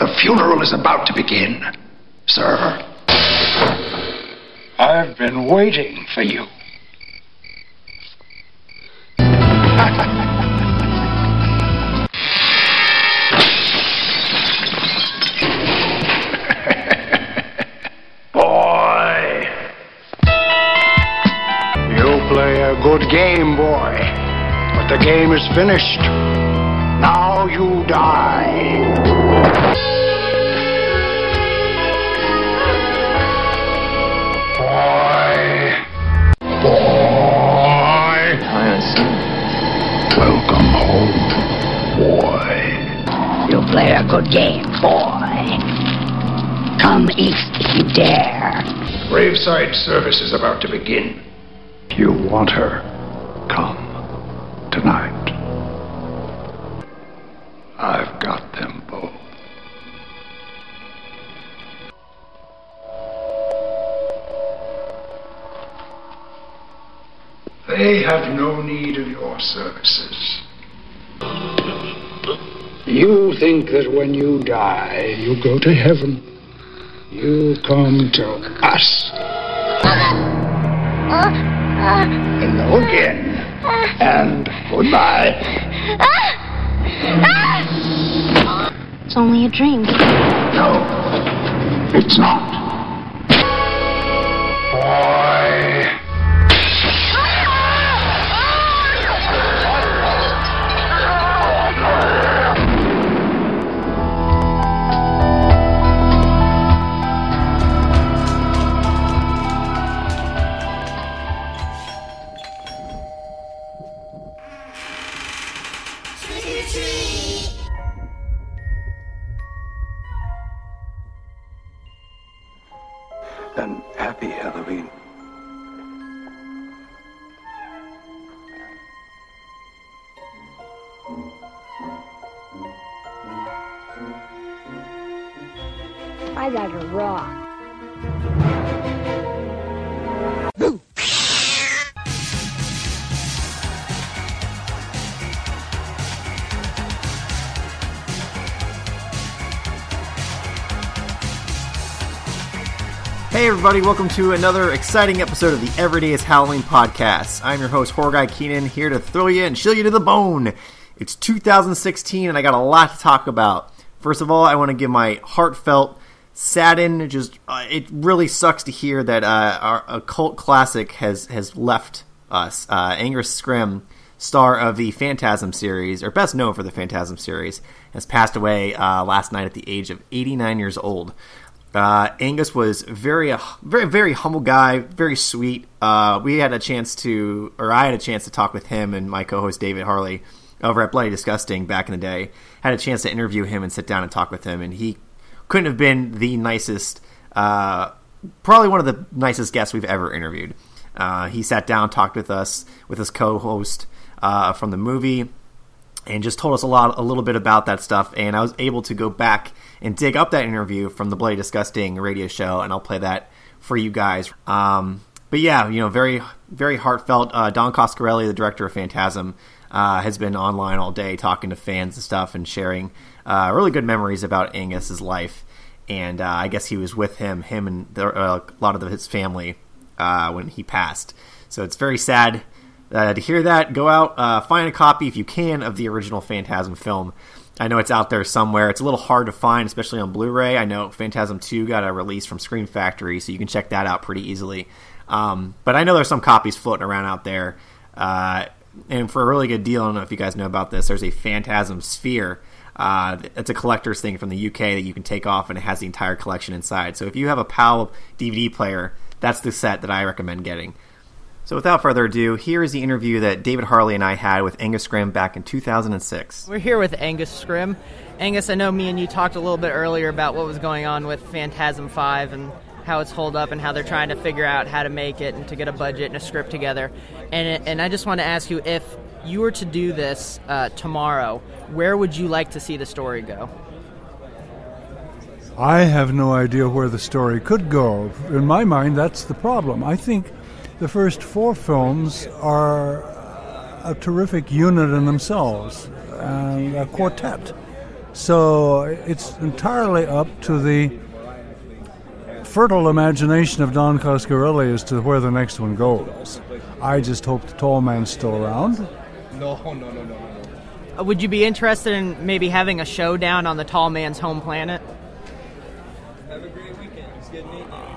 The funeral is about to begin, sir. I've been waiting for you. boy. You play a good game, boy. But the game is finished. Now you die. Play a good game, boy. Come east if you dare. Graveside service is about to begin. You want her? Come tonight. I've got them both. They have no need of your services. You think that when you die, you go to heaven. You come to us. Hello again. And goodbye. It's only a dream. No, it's not. Everybody, welcome to another exciting episode of the Everyday is Halloween podcast. I'm your host, Horror Guy Keenan, here to thrill you and chill you to the bone. It's 2016 and I got a lot to talk about. First of all, I want to give my heartfelt, saddened, just uh, it really sucks to hear that uh, our a cult classic has has left us. Uh, Angus Scrimm, star of the Phantasm series, or best known for the Phantasm series, has passed away uh, last night at the age of 89 years old. Uh, Angus was very, uh, very, very humble guy, very sweet. Uh, we had a chance to, or I had a chance to talk with him and my co-host David Harley over at Bloody Disgusting back in the day. Had a chance to interview him and sit down and talk with him, and he couldn't have been the nicest, uh, probably one of the nicest guests we've ever interviewed. Uh, he sat down, talked with us, with his co-host uh, from the movie, and just told us a lot, a little bit about that stuff. And I was able to go back and dig up that interview from the Bloody Disgusting radio show, and I'll play that for you guys. Um, but yeah, you know, very, very heartfelt. Uh, Don Coscarelli, the director of Phantasm, uh, has been online all day talking to fans and stuff and sharing uh, really good memories about Angus's life. And uh, I guess he was with him, him and the, uh, a lot of his family uh, when he passed. So it's very sad to hear that. Go out, find a copy if you can of the original Phantasm film. I know it's out there somewhere. It's a little hard to find, especially on Blu-ray. I know Phantasm 2 got a release from Scream Factory, so you can check that out pretty easily. Um, but I know there's some copies floating around out there. Uh, and for a really good deal, I don't know if you guys know about this, there's a Phantasm Sphere. Uh, it's a collector's thing from the UK that you can take off, and it has the entire collection inside. So if you have a PAL DVD player, that's the set that I recommend getting. So without further ado, here is the interview that David Harley and I had with Angus Scrimm back in 2006. We're here with Angus Scrimm. Angus, I know me and you talked a little bit earlier about what was going on with Phantasm 5 and how it's holed up and how they're trying to figure out how to make it and to get a budget and a script together. And, and I just want to ask you if you were to do this uh, tomorrow, where would you like to see the story go? I have no idea where the story could go. In my mind, that's the problem. I think the first four films are a terrific unit in themselves, and a quartet. So it's entirely up to the fertile imagination of Don Coscarelli as to where the next one goes. I just hope the tall man's still around. No, no, no, no, no, no. Uh, Would you be interested in maybe having a showdown on the tall man's home planet?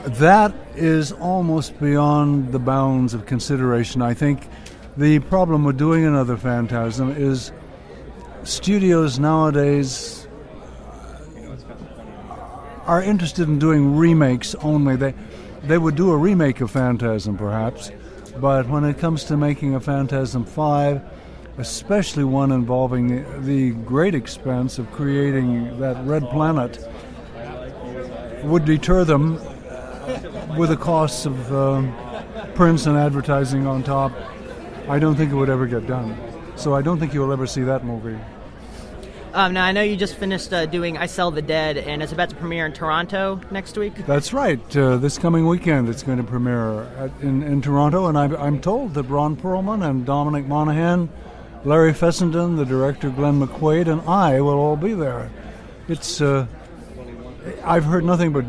That is almost beyond the bounds of consideration. I think the problem with doing another Phantasm is studios nowadays are interested in doing remakes only. They they would do a remake of Phantasm perhaps, but when it comes to making a Phantasm 5, especially one involving the, the great expense of creating that red planet, would deter them with the costs of um, prints and advertising on top. I don't think it would ever get done. So I don't think you'll ever see that movie. Um, now I know you just finished uh, doing I Sell the Dead, and it's about to premiere in Toronto next week. That's right. Uh, this coming weekend, it's going to premiere at, in, in Toronto, and I'm, I'm told that Ron Perlman and Dominic Monaghan, Larry Fessenden, the director Glenn McQuaid, and I will all be there. It's uh, I've heard nothing but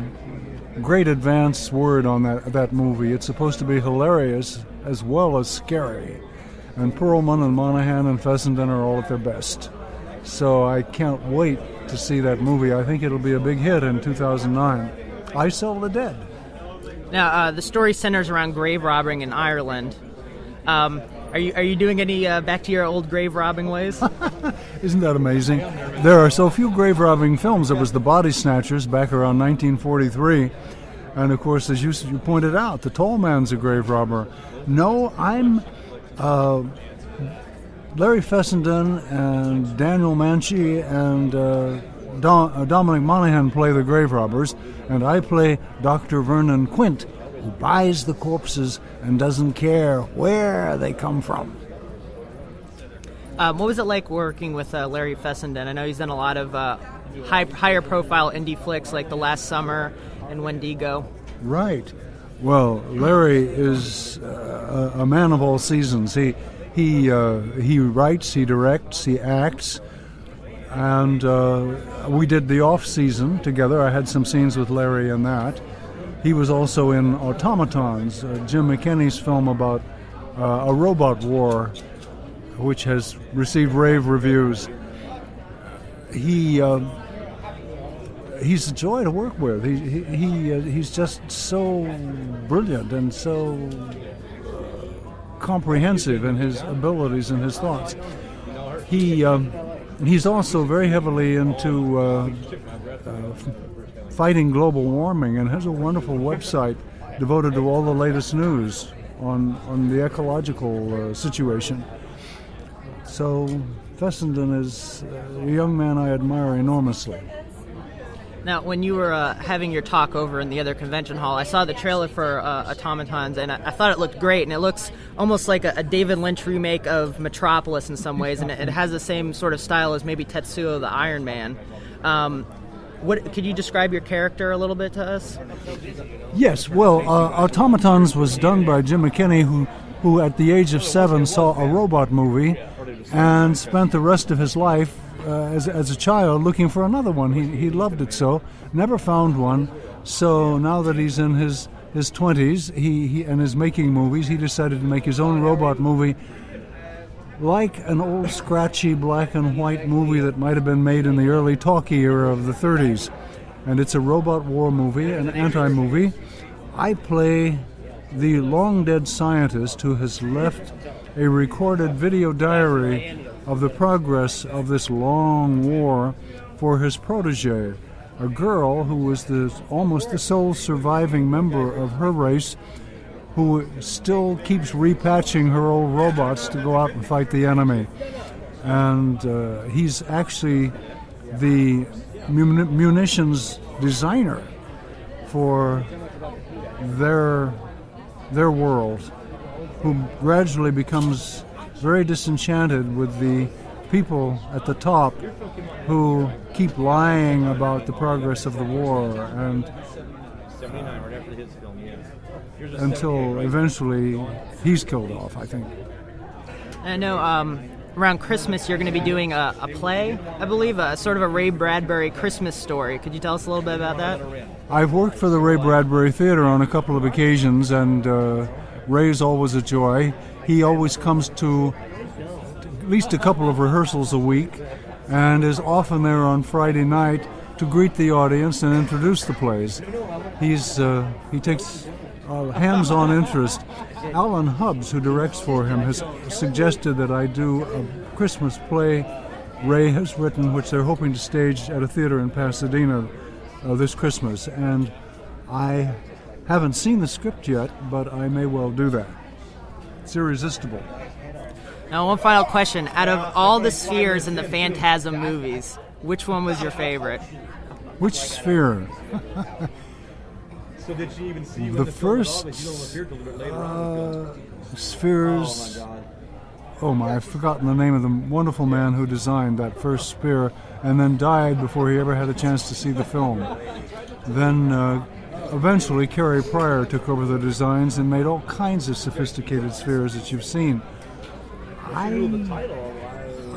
great advance word on that that movie. It's supposed to be hilarious as well as scary, and Perlman and Monaghan and Fessenden are all at their best. So I can't wait to see that movie. I think it'll be a big hit in 2009. I Sell the Dead. Now uh, the story centers around grave robbing in Ireland. Um, are you are you doing any uh, back to your old grave robbing ways? Isn't that amazing? There are so few grave robbing films. There was The Body Snatchers back around 1943. And of course, as you, you pointed out, The Tall Man's a grave robber. No, I'm. Uh, Larry Fessenden and Daniel Manche and uh, Dom, uh, Dominic Monaghan play the grave robbers, and I play Dr. Vernon Quint, who buys the corpses and doesn't care where they come from. Um, what was it like working with uh, Larry Fessenden? I know he's done a lot of uh, high, higher profile indie flicks like The Last Summer and Wendigo. Right. Well, Larry is uh, a man of all seasons. He he uh, he writes, he directs, he acts, and uh, we did the off season together. I had some scenes with Larry in that. He was also in Automatons, uh, Jim McKenney's film about a robot war, which has received rave reviews. He. Uh, he's a joy to work with. He he, he uh, he's just so brilliant and so comprehensive in his abilities and his thoughts. He um, he's also very heavily into uh, uh, fighting global warming and has a wonderful website devoted to all the latest news on on the ecological uh, situation. So Fessenden is a young man I admire enormously. Now, when you were uh, having your talk over in the other convention hall, I saw the trailer for uh, Automatons, and I, I thought it looked great. And it looks almost like a, a David Lynch remake of Metropolis in some ways, and it, it has the same sort of style as maybe Tetsuo the Iron Man. Um, what could you describe your character a little bit to us? Yes, well, uh, Automatons was done by Jim McKenney, who, who at the age of seven saw a robot movie and spent the rest of his life uh, as, as a child looking for another one. He, he loved it so, never found one. So now that he's in his, his 20s he, he, and is making movies, he decided to make his own robot movie like an old scratchy black and white movie that might have been made in the early talkie era of the 30s. And it's a robot war movie, an anti movie. I play the long dead scientist who has left a recorded video diary of the progress of this long war for his protege, a girl who was the, almost the sole surviving member of her race who still keeps repatching her old robots to go out and fight the enemy. And uh, he's actually the mun- munitions designer for their their world, who gradually becomes very disenchanted with the people at the top who keep lying about the progress of the war and until eventually he's killed off, I think. I know um, around Christmas you're going to be doing a, a play, I believe, a sort of a Ray Bradbury Christmas story. Could you tell us a little bit about that? I've worked for the Ray Bradbury Theater on a couple of occasions, and uh, Ray's always a joy. He always comes to at least a couple of rehearsals a week and is often there on Friday night to greet the audience and introduce the plays. He's uh, he takes a hands-on interest. Alan Hubbs, who directs for him, has suggested that I do a Christmas play Ray has written, which they're hoping to stage at a theater in Pasadena uh, this Christmas. And I haven't seen the script yet, but I may well do that. It's irresistible. Now, one final question. Out of all the spheres in the Phantasm movies, which one was your favorite? Which sphere? So did she even see you The in the film at all? first, you don't appear till a bit later on. Uh, spheres. Oh my god. Oh my, I've forgotten the name of the wonderful man who designed that first sphere and then died before he ever had a chance to see the film. Then uh, eventually Carrie Pryor took over the designs and made all kinds of sophisticated spheres that you've seen. I,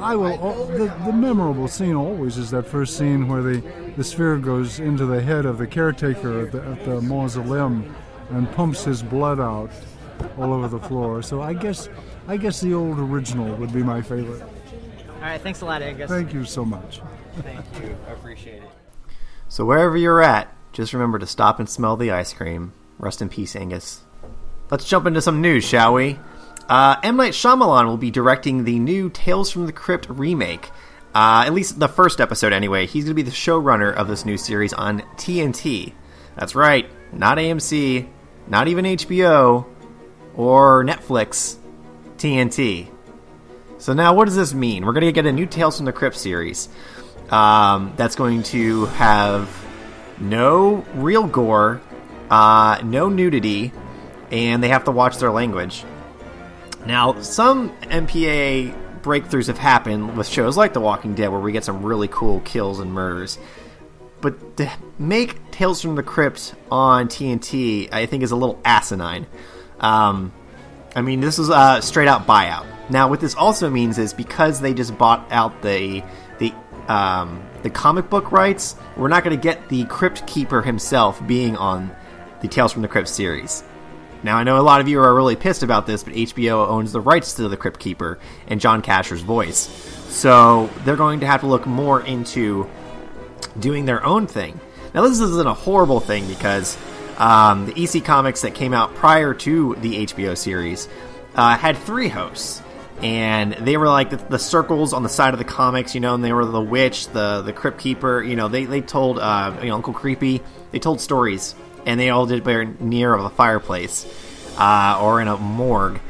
I will. The, the memorable scene always is that first scene where the, the sphere goes into the head of the caretaker at the, at the mausoleum and pumps his blood out all over the floor. So I guess I guess the old original would be my favorite. All right, thanks a lot, Angus. Thank you so much. Thank you. I appreciate it. So wherever you're at, just remember to stop and smell the ice cream. Rest in peace, Angus. Let's jump into some news, shall we? Uh, M. Night Shyamalan will be directing the new Tales from the Crypt remake. Uh, at least the first episode, anyway. He's going to be the showrunner of this new series on TNT. That's right, not AMC, not even HBO, or Netflix, TNT. So now, what does this mean? We're going to get a new Tales from the Crypt series um, that's going to have no real gore, uh, no nudity, and they have to watch their language. Now, some MPA breakthroughs have happened with shows like The Walking Dead where we get some really cool kills and murders. But to make Tales from the Crypt on TNT, I think is a little asinine. Um, I mean, this is a straight out buyout. Now, what this also means is because they just bought out the the um, the comic book rights, we're not going to get the Crypt Keeper himself being on the Tales from the Crypt series. Now, I know a lot of you are really pissed about this, but HBO owns the rights to the Crypt Keeper and John Kassir's voice. So they're going to have to look more into doing their own thing. Now, this isn't a horrible thing because um, the EC comics that came out prior to the HBO series uh, had three hosts. And they were like the, the circles on the side of the comics, you know, and they were the witch, the the crypt keeper, you know. They they told uh, you know, Uncle Creepy, they told stories, and they all did very near of a fireplace uh, or in a morgue.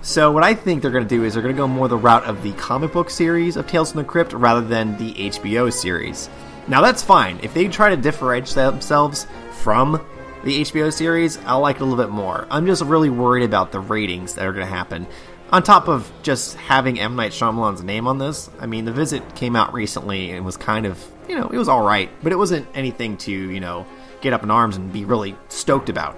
So what I think they're going to do is they're going to go more the route of the comic book series of Tales from the Crypt rather than the HBO series. Now that's fine. If they try to differentiate themselves from the HBO series, I'll like it a little bit more. I'm just really worried about the ratings that are going to happen. On top of just having M Night Shyamalan's name on this, I mean, The Visit came out recently and was kind of, you know, it was all right, but it wasn't anything to, you know, get up in arms and be really stoked about.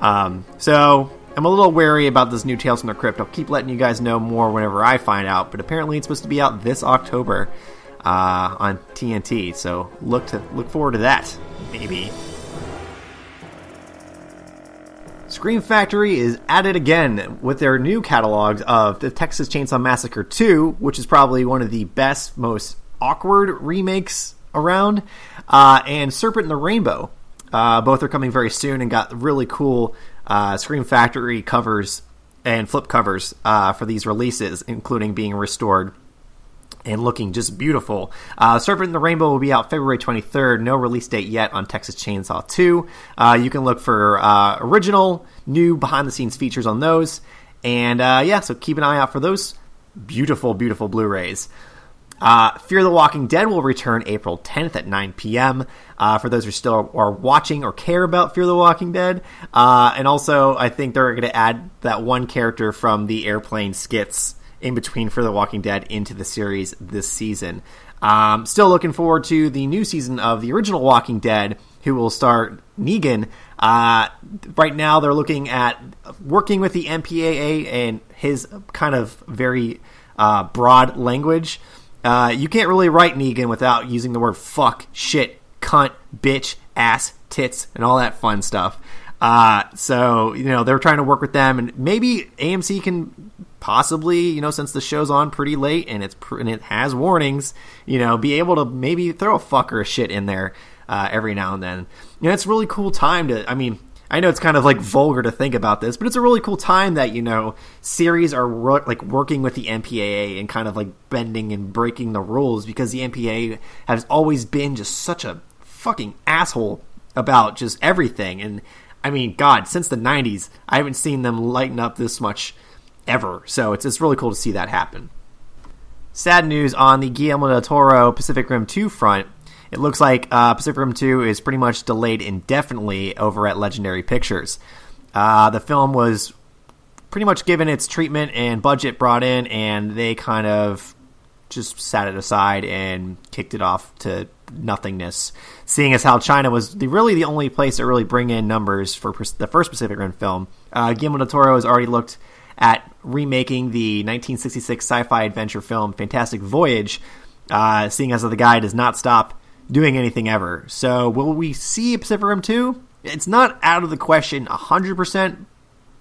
Um, so I'm a little wary about this new Tales from the Crypt. I'll keep letting you guys know more whenever I find out, but apparently it's supposed to be out this October uh, on TNT. So look to look forward to that, maybe. Scream Factory is at it again with their new catalog of the Texas Chainsaw Massacre 2, which is probably one of the best, most awkward remakes around, uh, and Serpent and the Rainbow. Uh, both are coming very soon and got really cool uh, Scream Factory covers and flip covers uh, for these releases, including being restored and looking just beautiful. Uh, Serpent in the Rainbow will be out February 23rd. No release date yet on Texas Chainsaw 2. Uh, you can look for uh, original, new behind the scenes features on those. And uh, yeah, so keep an eye out for those beautiful, beautiful Blu rays. Uh, Fear the Walking Dead will return April 10th at 9 p.m. Uh, for those who still are watching or care about Fear the Walking Dead. And also, I think they're going to add that one character from the airplane skits in between for The Walking Dead into the series this season. Um, still looking forward to the new season of the original Walking Dead, who will start Negan. Uh, right now, they're looking at working with the MPAA and his kind of very uh, broad language. Uh, you can't really write Negan without using the word fuck, shit, cunt, bitch, ass, tits, and all that fun stuff. Uh, so you know they're trying to work with them, and maybe AMC can possibly, you know, since the show's on pretty late and it's pr- and it has warnings, you know, be able to maybe throw a fuck or a shit in there uh, every now and then. You know, it's really cool time to. I mean, I know it's kind of like vulgar to think about this, but it's a really cool time that you know series are ro- like working with the MPAA and kind of like bending and breaking the rules because the MPAA has always been just such a fucking asshole about just everything. And I mean, God, since the '90s, I haven't seen them lighten up this much ever. So it's it's really cool to see that happen. Sad news on the Guillermo del Toro Pacific Rim 2 front. It looks like uh, Pacific Rim 2 is pretty much delayed indefinitely over at Legendary Pictures. Uh, the film was pretty much given its treatment and budget brought in, and they kind of just sat it aside and kicked it off to nothingness. Seeing as how China was the, really the only place that really bring in numbers for the first Pacific Rim film, uh, Guillermo del Toro has already looked at remaking the 1966 sci-fi adventure film Fantastic Voyage, uh, seeing as the guy does not stop doing anything ever. So will we see Pacific Rim 2? It's not out of the question 100%,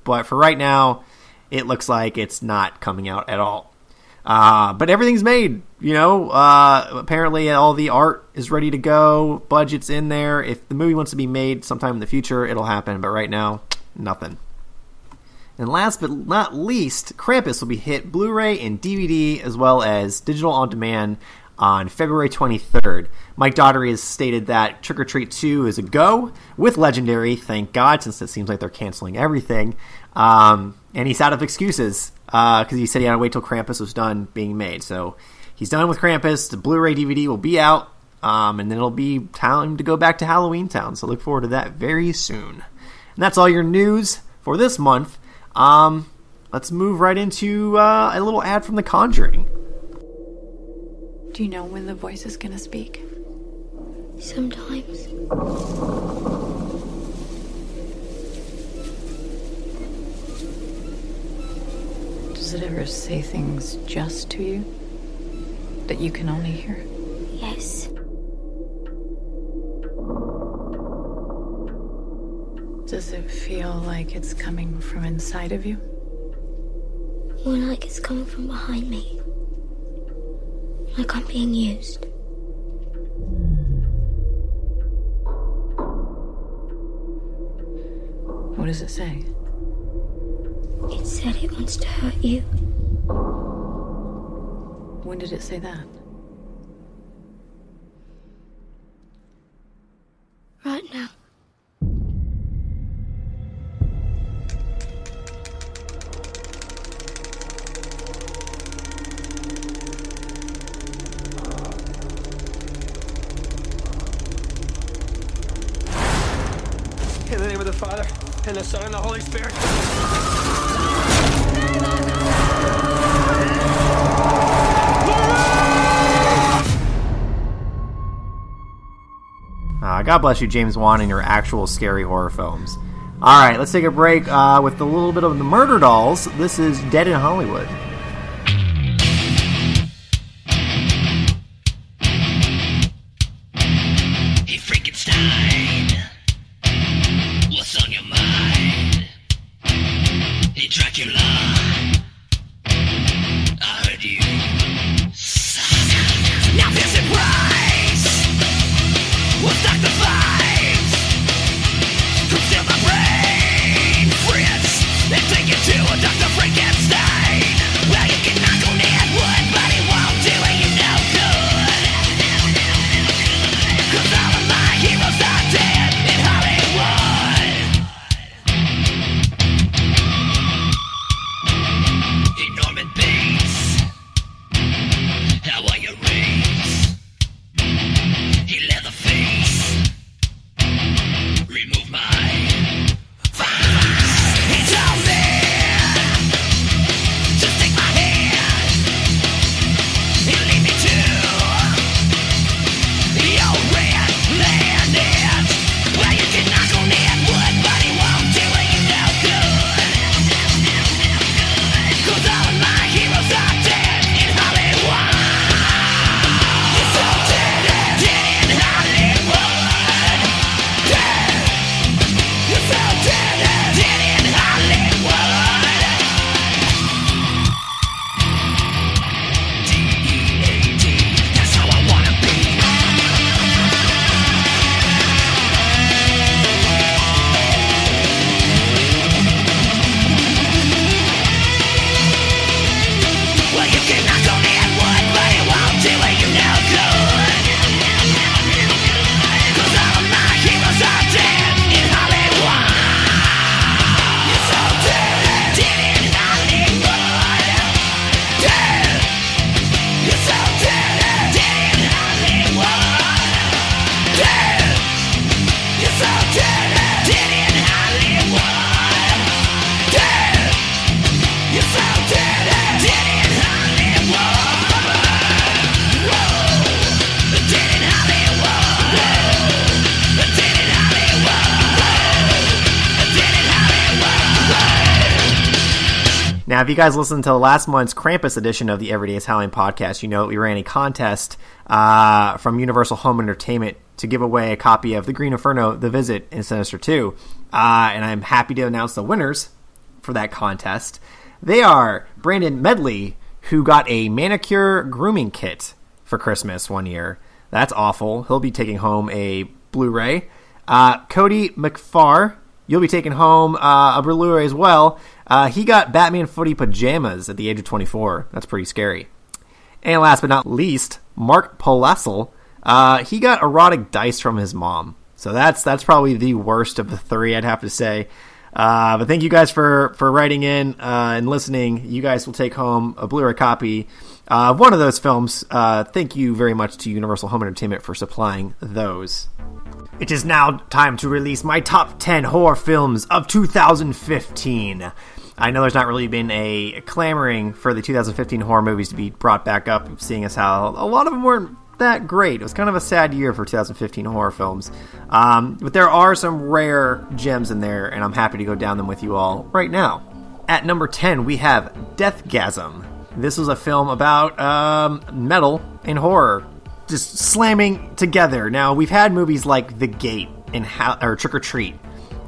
but for right now, it looks like it's not coming out at all. Uh, but everything's made, you know. Uh, apparently, all the art is ready to go. Budget's in there. If the movie wants to be made sometime in the future, it'll happen. But right now, nothing. And last but not least, Krampus will be hit Blu ray and DVD as well as digital on demand on February 23rd. Mike Dougherty has stated that Trick 'r Treat 2 is a go with Legendary, thank God, since it seems like they're canceling everything. Um, and he's out of excuses because uh, he said he had to wait till Krampus was done being made. So he's done with Krampus. The Blu ray DVD will be out, um, and then it'll be time to go back to Halloween Town. So look forward to that very soon. And that's all your news for this month. Um, let's move right into uh, a little ad from The Conjuring. Do you know when the voice is going to speak? Sometimes. Does it ever say things just to you that you can only hear? Yes. Does it feel like it's coming from inside of you? More like it's coming from behind me. Like I'm being used. What does it say? It said it wants to hurt you. When did it say that? Right now. Son, and the Holy Spirit. Uh, God bless you, James Wan, and your actual scary horror films. All right, let's take a break uh, with a little bit of the Murderdolls. This is Dead in Hollywood. If you guys listened to last month's Krampus edition of the Everyday Howling podcast, you know we ran a contest uh, from Universal Home Entertainment to give away a copy of The Green Inferno, The Visit, and Sinister 2. Uh, and I'm happy to announce the winners for that contest. They are Brandon Medley, who got a manicure grooming kit for Christmas one year. That's awful. He'll be taking home a Blu ray. Uh, Cody McFar, you'll be taking home uh, a ray as well. Uh, he got Batman footy pajamas at the age of 24. That's pretty scary. And last but not least, Mark Polasel, uh, he got erotic dice from his mom. So that's that's probably the worst of the three, I'd have to say. Uh, but thank you guys for for writing in uh, and listening. You guys will take home a Blu-ray copy uh, of one of those films. Uh, thank you very much to Universal Home Entertainment for supplying those. It is now time to release my top 10 horror films of 2015. I know there's not really been a clamoring for the 2015 horror movies to be brought back up, seeing as how a lot of them weren't that great. It was kind of a sad year for 2015 horror films. Um, but there are some rare gems in there, and I'm happy to go down them with you all right now. At number 10, we have Deathgasm. This was a film about um, metal and horror just slamming together. Now, we've had movies like The Gate and how, or Trick or Treat,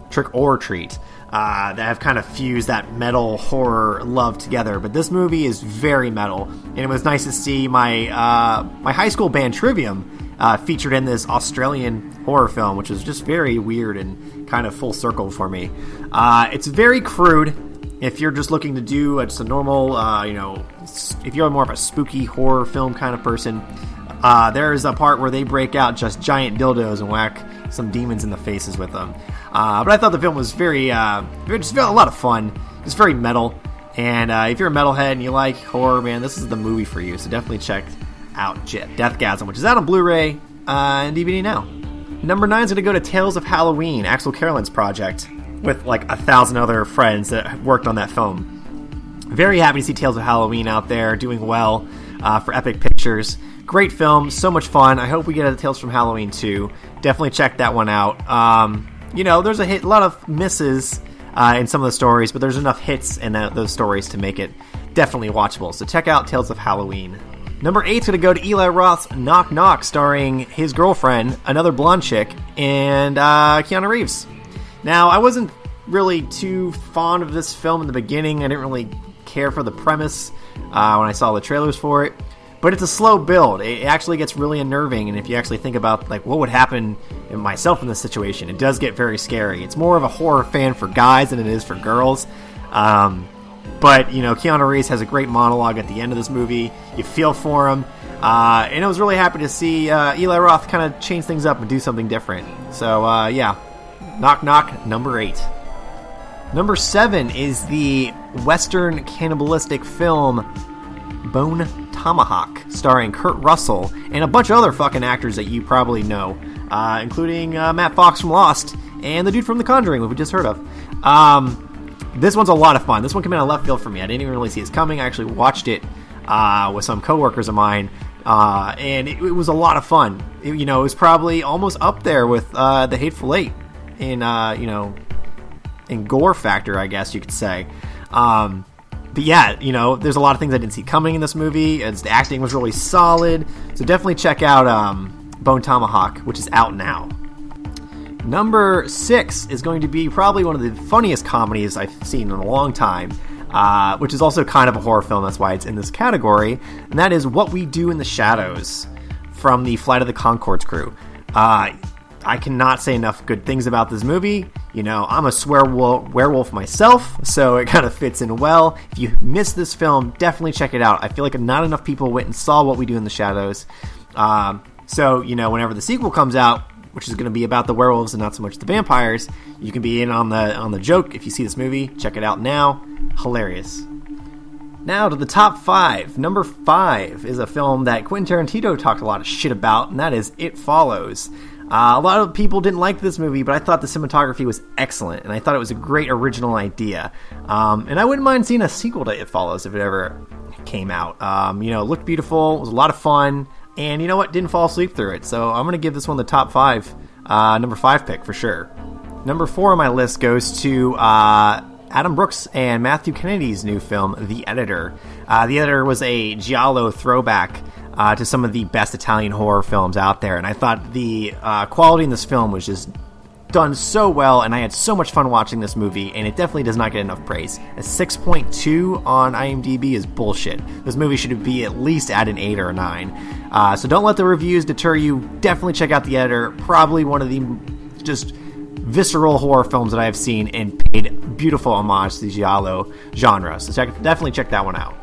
Trick or Treat, uh, that have kind of fused that metal horror love together. But this movie is very metal, and it was nice to see my uh, my high school band Trivium uh, featured in this Australian horror film, which is just very weird and kind of full circle for me. Uh, it's very crude. If you're just looking to do it's a normal, uh, you know, if you're more of a spooky horror film kind of person, uh, there is a part where they break out just giant dildos and whack some demons in the faces with them. Uh, but I thought the film was very, uh, just a lot of fun. It's very metal, and uh, if you're a metalhead and you like horror, man, this is the movie for you. So definitely check out Jet Deathgasm, which is out on Blu-ray uh, and DVD now. Number nine is going to go to Tales of Halloween, Axelle Carolyn's project, with like a thousand other friends that worked on that film. Very happy to see Tales of Halloween out there doing well uh, for Epic Pictures. Great film, so much fun. I hope we get a Tales from Halloween too. Definitely check that one out. Um, you know, there's a, hit, a lot of misses uh, in some of the stories, but there's enough hits in those stories to make it definitely watchable. So check out Tales of Halloween. Number eight's to go to Eli Roth's Knock Knock, starring his girlfriend, another blonde chick, and uh, Keanu Reeves. Now, I wasn't really too fond of this film in the beginning. I didn't really care for the premise uh, when I saw the trailers for it. But it's a slow build. It actually gets really unnerving, and if you actually think about like what would happen in myself in this situation, it does get very scary. It's more of a horror fan for guys than it is for girls. Um, but you know, Keanu Reeves has a great monologue at the end of this movie. You feel for him, uh, and I was really happy to see uh, Eli Roth kind of change things up and do something different. So uh, yeah, knock knock number eight. Number seven is the Western cannibalistic film Bone Tomahawk, starring Kurt Russell and a bunch of other fucking actors that you probably know, uh, including uh, Matt Fox from Lost and the dude from The Conjuring, we just heard of. Um, this one's a lot of fun. This one came out of left field for me. I didn't even really see it coming. I actually watched it uh, with some coworkers of mine, uh, and it, it, was a lot of fun. It, you know, it was probably almost up there with uh, The Hateful Eight in uh, you know in gore factor, I guess you could say. Um, but yeah, you know, there's a lot of things I didn't see coming in this movie. As the acting was really solid, so definitely check out um, Bone Tomahawk, which is out now. Number six is going to be probably one of the funniest comedies I've seen in a long time, uh, which is also kind of a horror film. That's why it's in this category, and that is What We Do in the Shadows from the Flight of the Conchords crew. Uh, I cannot say enough good things about this movie. You know, I'm a swear werewolf myself, so it kind of fits in well. If you missed this film, definitely check it out. I feel like not enough people went and saw what we do in the shadows. Um, so, you know, whenever the sequel comes out, which is going to be about the werewolves and not so much the vampires, you can be in on the on the joke. If you see this movie, check it out now. Hilarious. Now to the top five. Number five is a film that Quentin Tarantino talked a lot of shit about, and that is It Follows. Uh, a lot of people didn't like this movie, but I thought the cinematography was excellent, and I thought it was a great original idea. Um, and I wouldn't mind seeing a sequel to It Follows if it ever came out. Um, you know, it looked beautiful, it was a lot of fun, and you know what? Didn't fall asleep through it. So I'm going to give this one the top five, uh, number five pick for sure. Number four on my list goes to uh, Adam Brooks and Matthew Kennedy's new film, The Editor. Uh, the Editor was a Giallo throwback uh, to some of the best Italian horror films out there, and I thought the uh, quality in this film was just done so well, and I had so much fun watching this movie, and it definitely does not get enough praise. A 6.2 on IMDb is bullshit. This movie should be at least at an 8 or a 9. Uh, so don't let the reviews deter you. Definitely check out The Editor. Probably one of the just visceral horror films that I have seen and paid beautiful homage to the Giallo genre. So check, definitely check that one out.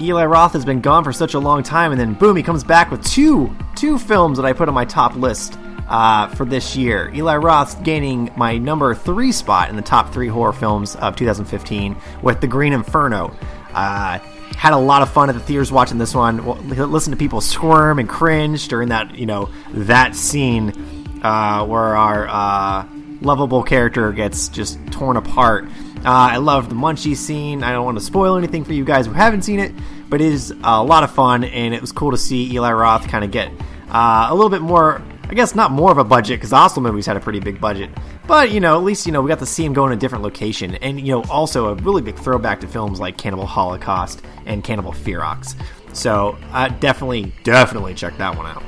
Eli Roth has been gone for such a long time, and then boom, he comes back with two two films that I put on my top list uh, for this year. Eli Roth's gaining my number three spot in the top three horror films of 2015 with The Green Inferno. Uh, had a lot of fun at the theaters watching this one. Listen to people squirm and cringe during that, you know, that scene uh, where our uh, lovable character gets just torn apart. Uh, I love the Munchie scene. I don't want to spoil anything for you guys who haven't seen it, but it is a lot of fun, and it was cool to see Eli Roth kind of get uh, a little bit more. I guess not more of a budget because the movies had a pretty big budget, but you know at least you know we got to see him go in a different location, and you know also a really big throwback to films like Cannibal Holocaust and Cannibal Ferox. So uh, definitely, definitely check that one out.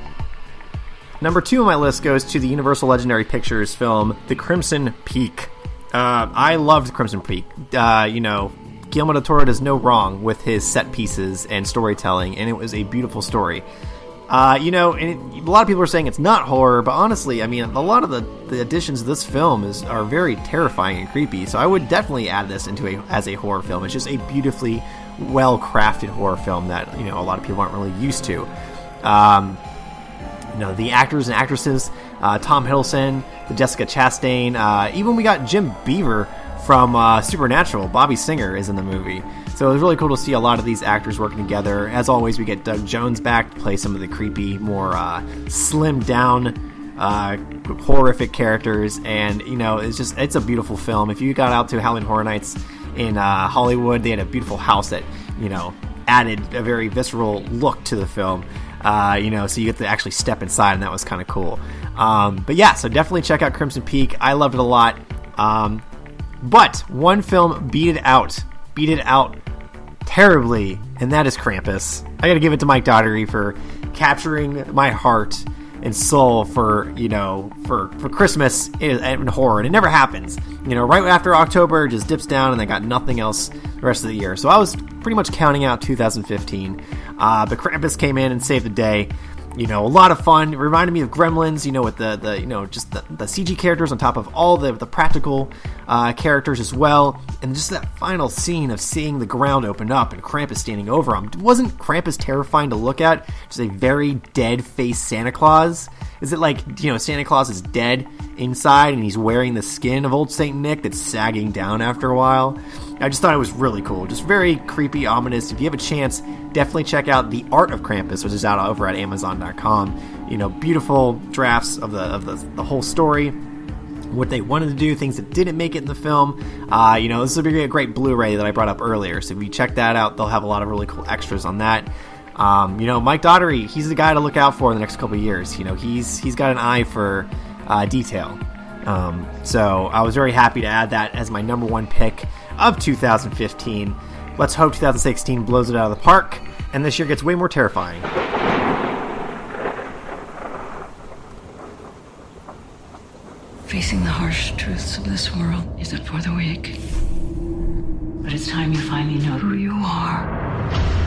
Number two on my list goes to the Universal Legendary Pictures film The Crimson Peak. Uh, I loved Crimson Peak. Uh, you know, Guillermo del Toro does no wrong with his set pieces and storytelling, and it was a beautiful story. Uh, you know, and it, a lot of people are saying it's not horror, but honestly, I mean, a lot of the, the additions to this film is are very terrifying and creepy. So I would definitely add this into a as a horror film. It's just a beautifully well crafted horror film that you know a lot of people aren't really used to. Um, you know, the actors and actresses, uh, Tom Hiddleston, the Jessica Chastain, uh, even we got Jim Beaver from uh, Supernatural. Bobby Singer is in the movie. So it was really cool to see a lot of these actors working together. As always, we get Doug Jones back to play some of the creepy, more uh, slimmed down, uh, horrific characters. And, you know, it's just, it's a beautiful film. If you got out to Halloween Horror Nights in uh, Hollywood, they had a beautiful house that, you know, added a very visceral look to the film. Uh, you know, so you get to actually step inside, and that was kind of cool. Um, but yeah, so definitely check out Crimson Peak. I loved it a lot. Um, but one film beat it out, beat it out terribly, and that is Krampus. I got to give it to Mike Dougherty for capturing my heart and soul for you know for for Christmas and horror. And it never happens. You know, right after October, just dips down, and I got nothing else the rest of the year. So I was pretty much counting out 2015. Uh, but Krampus came in and saved the day. You know, a lot of fun. It reminded me of Gremlins. You know, with the, the you know just the, the CG characters on top of all the the practical uh, characters as well, and just that final scene of seeing the ground open up and Krampus standing over him. Wasn't Krampus terrifying to look at? Just a very dead face Santa Claus. Is it like you know Santa Claus is dead inside and he's wearing the skin of old Saint Nick that's sagging down after a while? I just thought it was really cool. Just very creepy, ominous. If you have a chance, definitely check out The Art of Krampus, which is out over at Amazon.com. You know, beautiful drafts of the of the, the whole story what they wanted to do, things that didn't make it in the film. Uh, you know, this would be a great Blu-ray that I brought up earlier. So if you check that out, they'll have a lot of really cool extras on that. Um, you know, Mike Dougherty, he's the guy to look out for in the next couple years. You know, he's he's got an eye for uh, detail. Um, so I was very happy to add that as my number one pick of 2015. Let's hope 2016 blows it out of the park, and this year gets way more terrifying. Facing the harsh truths of this world isn't for the weak. But it's time you finally know who you are.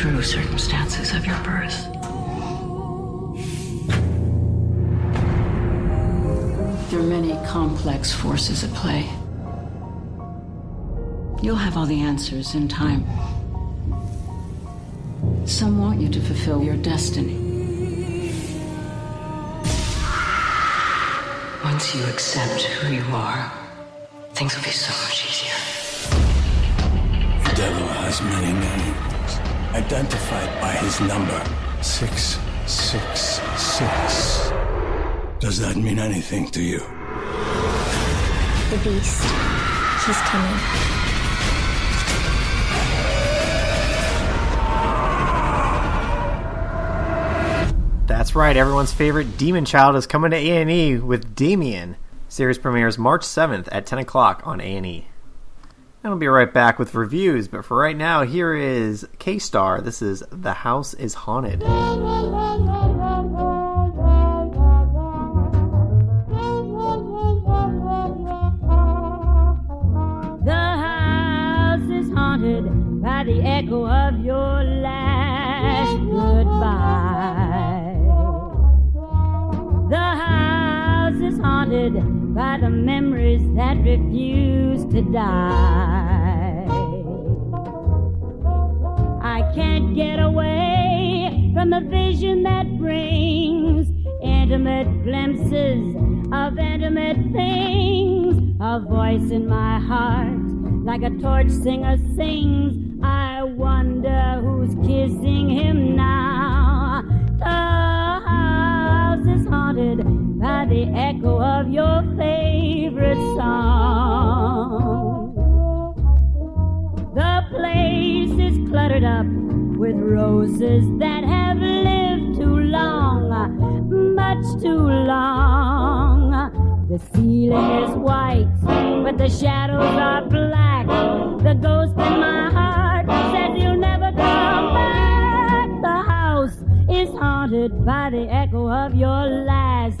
True circumstances of your birth. There are many complex forces at play. You'll have all the answers in time. Some want you to fulfill your destiny. Once you accept who you are, things will be so much easier. The devil has many names, identified by his number 666. Does that mean anything to you? The beast. He's coming. That's right. Everyone's favorite demon child is coming to A&E with Damien, Series premieres March 7th at 10 o'clock on A&E. And I'll be right back with reviews, but for right now, here is Kay Starr. This is The House is Haunted. The house is haunted by the echo of memories that refuse to die. I can't get away from the vision that brings intimate glimpses of intimate things. A voice in my heart, like a torch singer sings. I wonder who's kissing him now. The house is haunted by the echo of your favorite song. The place is cluttered up with roses that have lived too long, much too long. The ceiling is white, but the shadows are black. The ghost in my heart says you'll never come back. The house is haunted by the echo of your last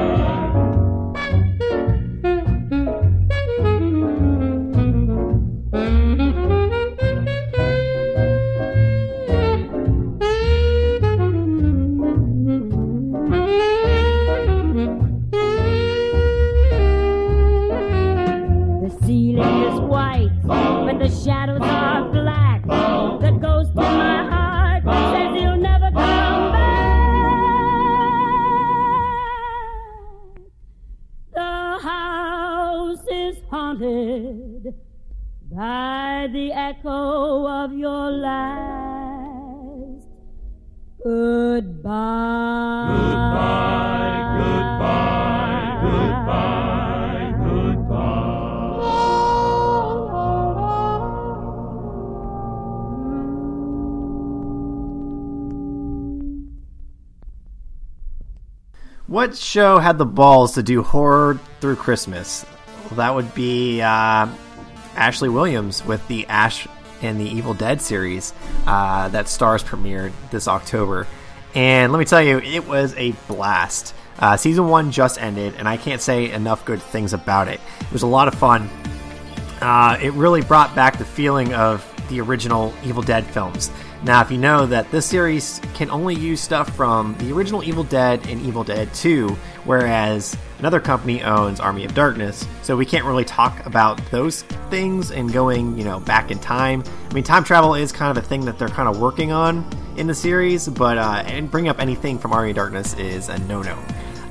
of your last goodbye. Goodbye, goodbye, goodbye, goodbye. What show had the balls to do horror through Christmas? Well, that would be uh, Ashley Williams with the Ash and the Evil Dead series uh, that Starz premiered this October. And let me tell you, it was a blast. Uh, season one just ended, and I can't say enough good things about it. It was a lot of fun. Uh, it really brought back the feeling of the original Evil Dead films. Now, if you know that this series can only use stuff from the original Evil Dead and Evil Dead 2, whereas another company owns Army of Darkness, so we can't really talk about those things and going, you know, back in time. I mean, time travel is kind of a thing that they're kind of working on in the series, but uh, and bring up anything from Army of Darkness is a no-no.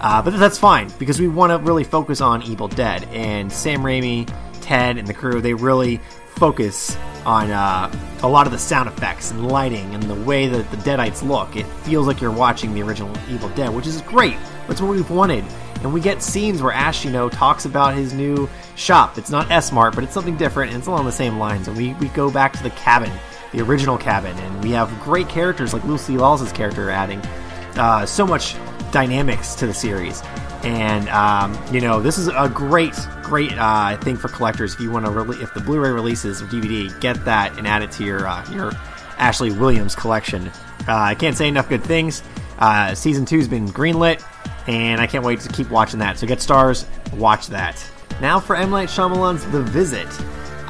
Uh, but that's fine because we want to really focus on Evil Dead and Sam Raimi, Ted, and the crew. They really focus on uh, a lot of the sound effects and lighting and the way that the Deadites look. It feels like you're watching the original Evil Dead, which is great. That's what we've wanted. And we get scenes where Ash, you know, talks about his new shop. It's not S Mart, but it's something different, and it's along the same lines. And we, we go back to the cabin, the original cabin, and we have great characters like Lucy Lawless' character adding uh, so much dynamics to the series. And um, you know, this is a great, great uh, thing for collectors. If you want to, rele- if the Blu-ray releases or DVD, get that and add it to your uh, your Ashley Williams collection. Uh, I can't say enough good things. Uh, season two's been greenlit, and I can't wait to keep watching that. So get Starz, watch that. Now for M Night Shyamalan's The Visit.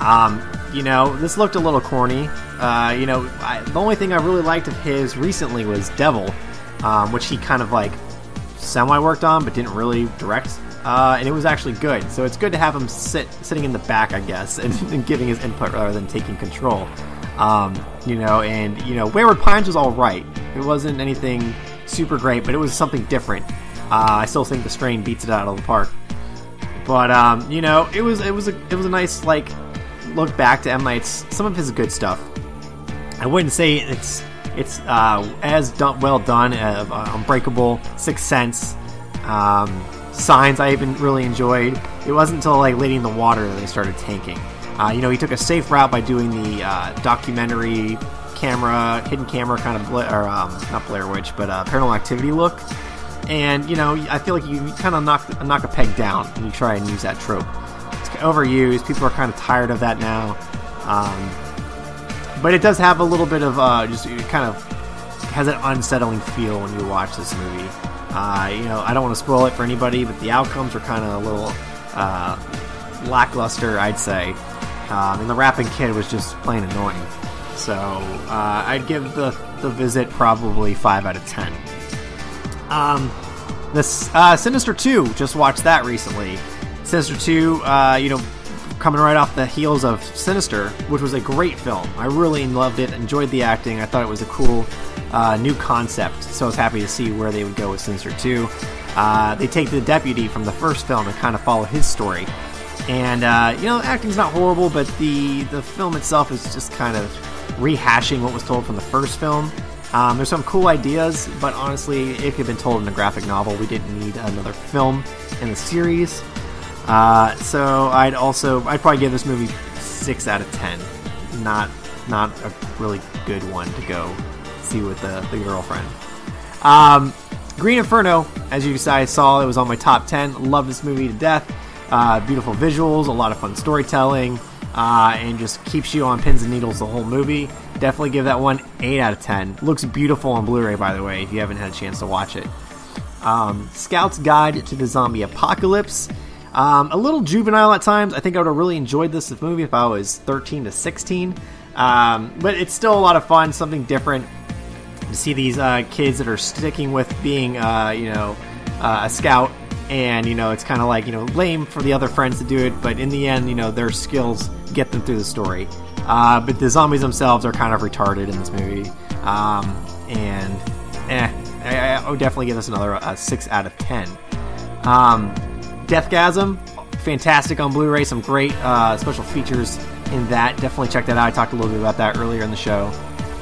Um, you know, this looked a little corny. Uh, you know, I, the only thing I really liked of his recently was Devil, um, which he kind of like semi worked on but didn't really direct. Uh, and it was actually good. So it's good to have him sit sitting in the back, I guess, and, and giving his input rather than taking control. Um, you know, and you know, Wayward Pines was all right. It wasn't anything super great, but it was something different. Uh, I still think The Strain beats it out of the park. But um, you know, it was it was a it was a nice like look back to M Night's some of his good stuff. I wouldn't say it's it's uh, as done, well done as uh, Unbreakable, Sixth Sense, um, Signs. I even really enjoyed. It wasn't until like Lady in the Water that they started tanking. Uh, you know, he took a safe route by doing the uh, documentary camera, hidden camera kind of, Bla- or um, not Blair Witch, but uh, Paranormal Activity look. And you know, I feel like you kind of knock knock a peg down when you try and use that trope. It's overused. People are kind of tired of that now. Um, but it does have a little bit of uh, just kind of has an unsettling feel when you watch this movie. Uh, you know, I don't want to spoil it for anybody, but the outcomes are kind of a little uh, lackluster, I'd say. Um, and the rapping kid was just plain annoying. So uh, I'd give the the visit probably five out of ten. Um, this uh, Sinister Two, just watched that recently. Sinister Two, uh, you know, coming right off the heels of Sinister, which was a great film. I really loved it, enjoyed the acting. I thought it was a cool uh, new concept, so I was happy to see where they would go with Sinister 2. Uh, they take the deputy from the first film and kind of follow his story. And, uh, you know, acting's not horrible, but the, the film itself is just kind of rehashing what was told from the first film. Um, there's some cool ideas, but honestly, it could have been told in a graphic novel. We didn't need another film in the series. Uh, so I'd also I'd probably give this movie six out of ten. Not not a really good one to go see with the, the girlfriend. Um, Green Inferno, as you guys saw, it was on my top ten. Love this movie to death. Uh, beautiful visuals, a lot of fun storytelling, uh, and just keeps you on pins and needles the whole movie. Definitely give that one eight out of ten. Looks beautiful on Blu-ray, by the way, if you haven't had a chance to watch it. Um, Scout's Guide to the Zombie Apocalypse. Um, a little juvenile at times. I think I would have really enjoyed this movie if I was 13 to 16. Um, but it's still a lot of fun, something different to see these uh, kids that are sticking with being, uh, you know, uh, a scout. And, you know, it's kind of like, you know, lame for the other friends to do it, but in the end, you know, their skills get them through the story. Uh, but the zombies themselves are kind of retarded in this movie. Um, and, eh, I, I would definitely give this another uh, 6 out of 10. Um, Deathgasm, fantastic on Blu-ray. Some great uh, special features in that. Definitely check that out. I talked a little bit about that earlier in the show.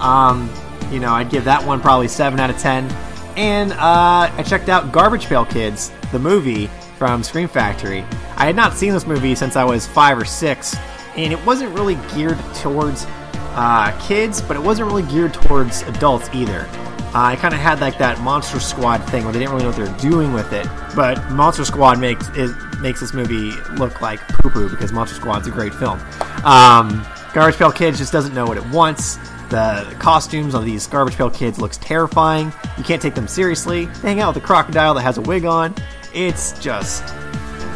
Um, you know, I'd give that one probably seven out of ten. And uh, I checked out Garbage Pail Kids, the movie from Scream Factory. I had not seen this movie since I was five or six, and it wasn't really geared towards uh, kids, but it wasn't really geared towards adults either. Uh, I kind of had like that Monster Squad thing where they didn't really know what they were doing with it. But Monster Squad makes it makes this movie look like poo poo because Monster Squad's a great film. Um, Garbage Pail Kids just doesn't know what it wants. The costumes of these Garbage Pail Kids looks terrifying. You can't take them seriously. They hang out with a crocodile that has a wig on. It's just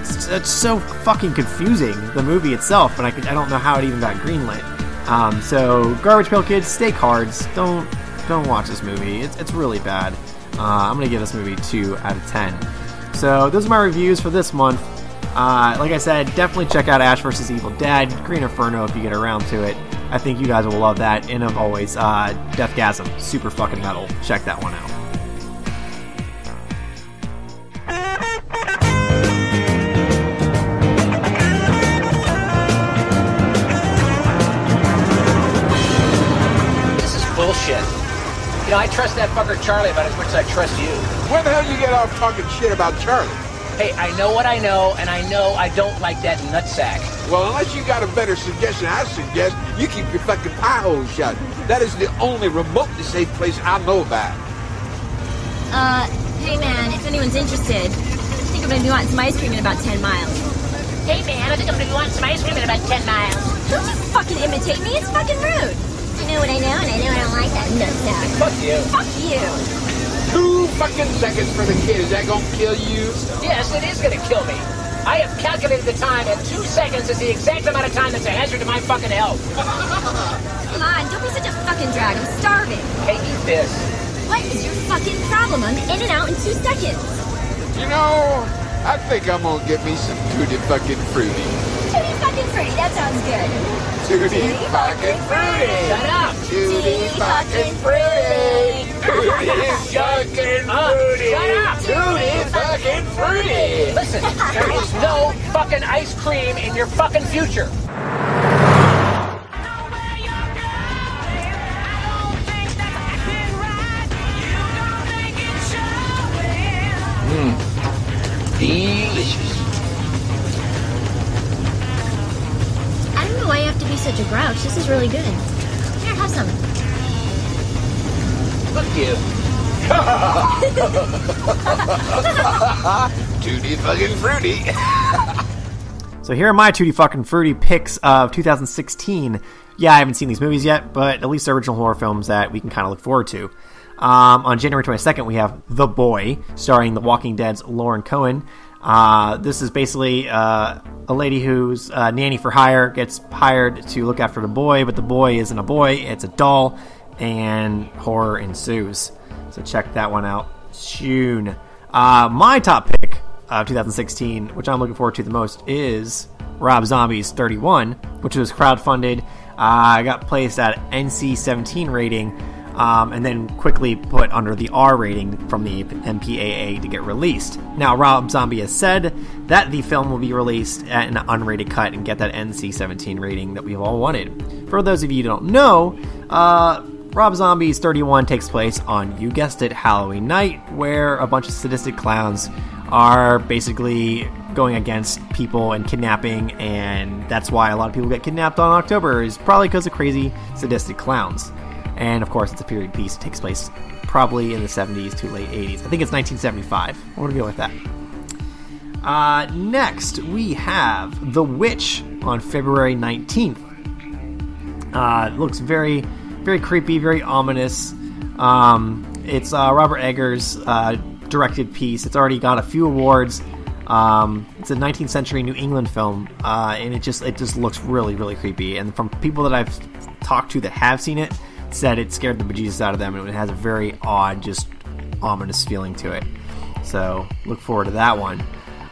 it's, it's so fucking confusing the movie itself, and I I don't know how it even got greenlit. Um, so Garbage Pail Kids, stay cards. Don't don't watch this movie. It's, it's really bad. Uh, I'm gonna give this movie two out of ten. So those are my reviews for this month. Uh, like I said, definitely check out Ash vs. Evil Dead, Green Inferno if you get around to it. I think you guys will love that. And of always, uh, Deathgasm, super fucking metal. Check that one out. You know, I trust that fucker Charlie about as much as I trust you. Where the hell you get off talking shit about Charlie? Hey, I know what I know, and I know I don't like that nutsack. Well, unless you got a better suggestion, I suggest you keep your fucking pie hole shut. That is the only remotely safe place I know about. Uh, hey man, if anyone's interested, I think I'm gonna be wanting some ice cream in about 10 miles. Hey man, I think I'm gonna be wanting some ice cream in about 10 miles. Don't you fucking imitate me, it's fucking rude. I know what I know, and I know I don't like that nutsack. Fuck you. Fuck you. Two fucking seconds for the kid. Is that gonna kill you? Yes, it is gonna kill me. I have calculated the time, and two seconds is the exact amount of time that's a hazard to my fucking health. Come on, don't be such a fucking drag. I'm starving. Hey, eat this. What is your fucking problem? I'm in and out in two seconds. You know, I think I'm gonna get me some tutti fucking fruity. Tutti fucking fruity, that sounds good. Tutti fucking fruity. Shut up. Tutti fucking fruity. Tutti fucking Uh, fruity. shut up. Tutti fucking fruity. Listen, there is no fucking ice cream in your fucking future. Mmm. Delicious. Such a grouch. This is really good. Here, have some. fuck you. Tutti fucking fruity. So here are my Tutti fucking fruity picks of 2016. Yeah, I haven't seen these movies yet, but at least they're original horror films that we can kind of look forward to. Um, on January 22nd, we have The Boy, starring The Walking Dead's Lauren Cohan. Uh, this is basically uh, a lady who's uh, nanny for hire gets hired to look after the boy, but the boy isn't a boy; it's a doll, and horror ensues. So check that one out soon. Uh, my top pick of 2016, which I'm looking forward to the most, is Rob Zombie's 31, which was crowdfunded. Uh, got placed at NC-17 rating, um, and then quickly put under the R rating from the MPAA to get released. Now, Rob Zombie has said that the film will be released at an unrated cut and get that NC-17 rating that we've all wanted. For those of you who don't know, uh, Rob Zombie's 31 takes place on, you guessed it, Halloween night, where a bunch of sadistic clowns are basically going against people and kidnapping, and that's why a lot of people get kidnapped on October, is probably because of crazy sadistic clowns. And of course, it's a period piece. It takes place probably in the 70s to late 80s. I think it's 1975. We're going to go with that. Uh, next, we have The Witch on February 19th. Uh, it looks very, very creepy, very ominous. Um, it's uh, Robert Eggers' uh, directed piece. It's already got a few awards. Um, it's a 19th century New England film, uh, and it just it just looks really, really creepy. And from people that I've talked to that have seen it, said it scared the bejesus out of them, and it has a very odd, just ominous feeling to it. So look forward to that one.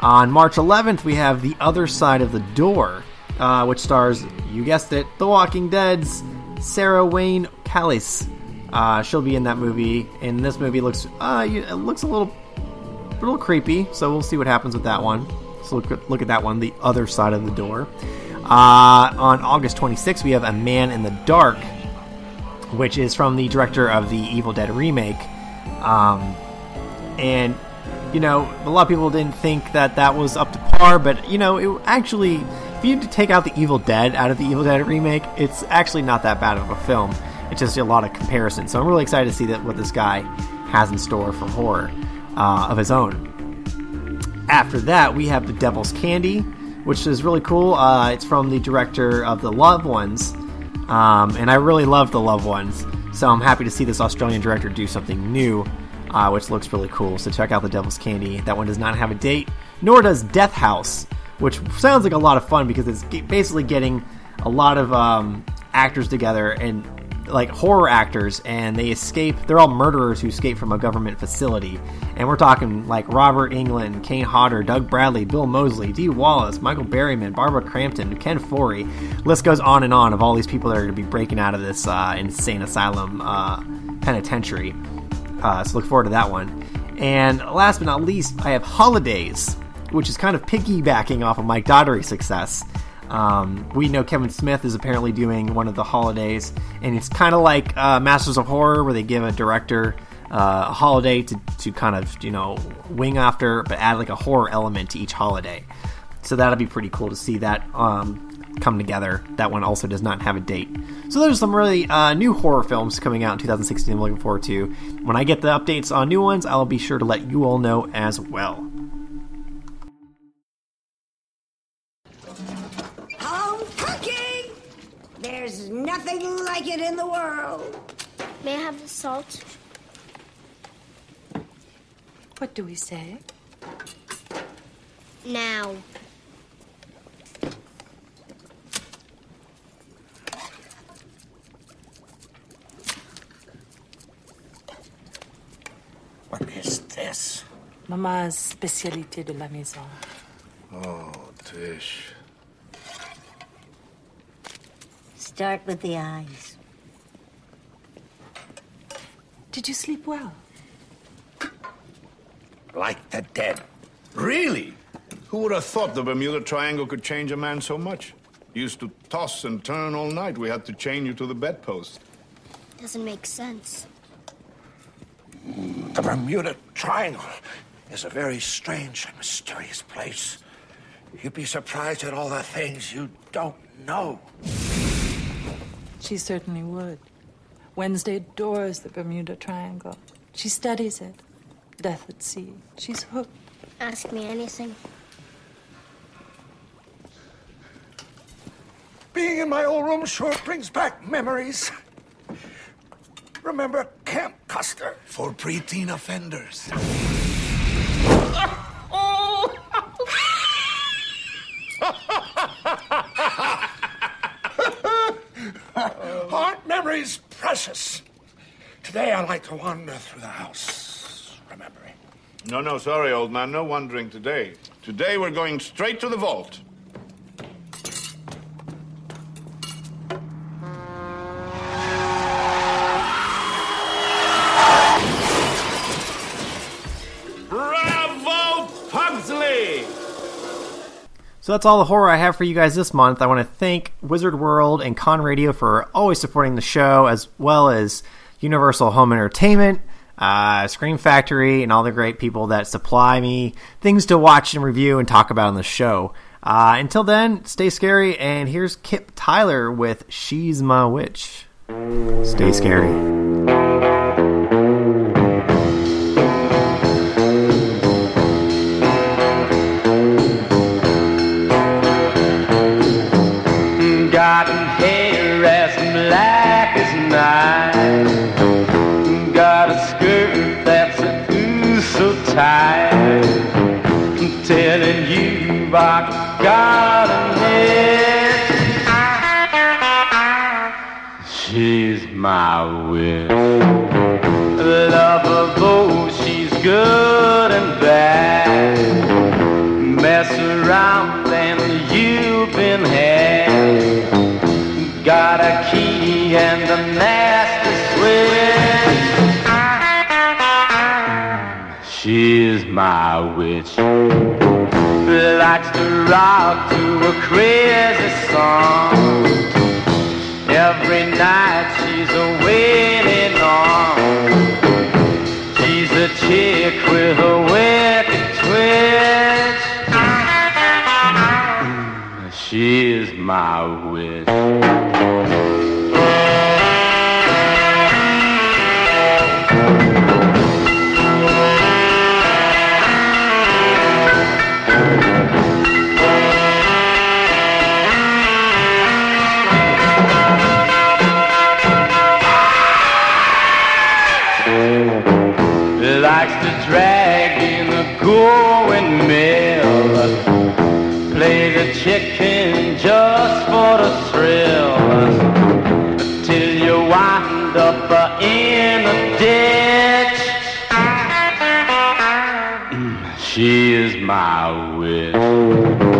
On March 11th, we have The Other Side of the Door, uh, which stars, you guessed it, The Walking Dead's Sarah Wayne Callies. Uh, she'll be in that movie, and this movie looks uh, it looks a little a little creepy. So we'll see what happens with that one. So look look at that one, The Other Side of the Door. Uh, on August 26th, we have A Man in the Dark, which is from the director of the Evil Dead remake. Um, and you know, a lot of people didn't think that that was up to par, but you know, it actually, if you take out the Evil Dead out of the Evil Dead remake, it's actually not that bad of a film. It's just a lot of comparison. So I'm really excited to see that what this guy has in store for horror uh, of his own. After that, we have The Devil's Candy, which is really cool. Uh, it's from the director of The Loved Ones, um, and I really love The Loved Ones. So I'm happy to see this Australian director do something new, uh, which looks really cool. So check out The Devil's Candy. That one does not have a date, nor does Death House, which sounds like a lot of fun because it's basically getting a lot of um, actors together and like horror actors and they escape they're all murderers who escape from a government facility. And we're talking like Robert Englund kane hodder doug bradley Bill Moseley dee wallace michael berryman barbara crampton Ken Foree. List goes on and on of all these people that are going to be breaking out of this uh, insane asylum uh, penitentiary. Uh, so look forward to that one. And last but not least i have holidays which is kind of piggybacking off of mike Dougherty's success um, we know Kevin Smith is apparently doing one of the holidays, and it's kind of like uh, Masters of Horror, where they give a director uh, a holiday to, to kind of you know wing after, but add like a horror element to each holiday. So that'll be pretty cool to see that um, come together. That one also does not have a date. So there's some really uh, new horror films coming out in 2016. I'm looking forward to. When I get the updates on new ones, I'll be sure to let you all know as well. There's nothing like it in the world. May I have the salt? What do we say? Now. What is this? Mama's spécialité de la maison. Oh, Tish. Start with the eyes. Did you sleep well? Like the dead. Really? Who would have thought the Bermuda Triangle could change a man so much? You used to toss and turn all night. We had to chain you to the bedpost. Doesn't make sense. The Bermuda Triangle is a very strange and mysterious place. You'd be surprised at all the things you don't know. She certainly would. Wednesday adores the Bermuda Triangle. She studies it. Death at sea. She's hooked. Ask me anything. Being in my old room sure brings back memories. Remember Camp Custer? For preteen offenders. Memories precious? Today I like to wander through the house, remembering. No, no, sorry, old man. No wandering today. Today we're going straight to the vault. So that's all the horror I have for you guys this month. I want to thank Wizard World and Con Radio for always supporting the show, as well as Universal Home Entertainment, uh, Scream Factory, and all the great people that supply me things to watch and review and talk about on the show. Uh, until then, stay scary, and here's Kip Tyler with She's My Witch. Stay scary. I'm telling you, I got a itch. She's my witch. Love her though she's good and bad. Mess around and you've been had. Got a key and a nasty my witch. Likes to rock to a crazy song. Every night she's a waiting on. She's a chick with a wicked twitch. She's my witch. Chicken just for the thrill. Till you wind up in a ditch. Mm, She is my witch.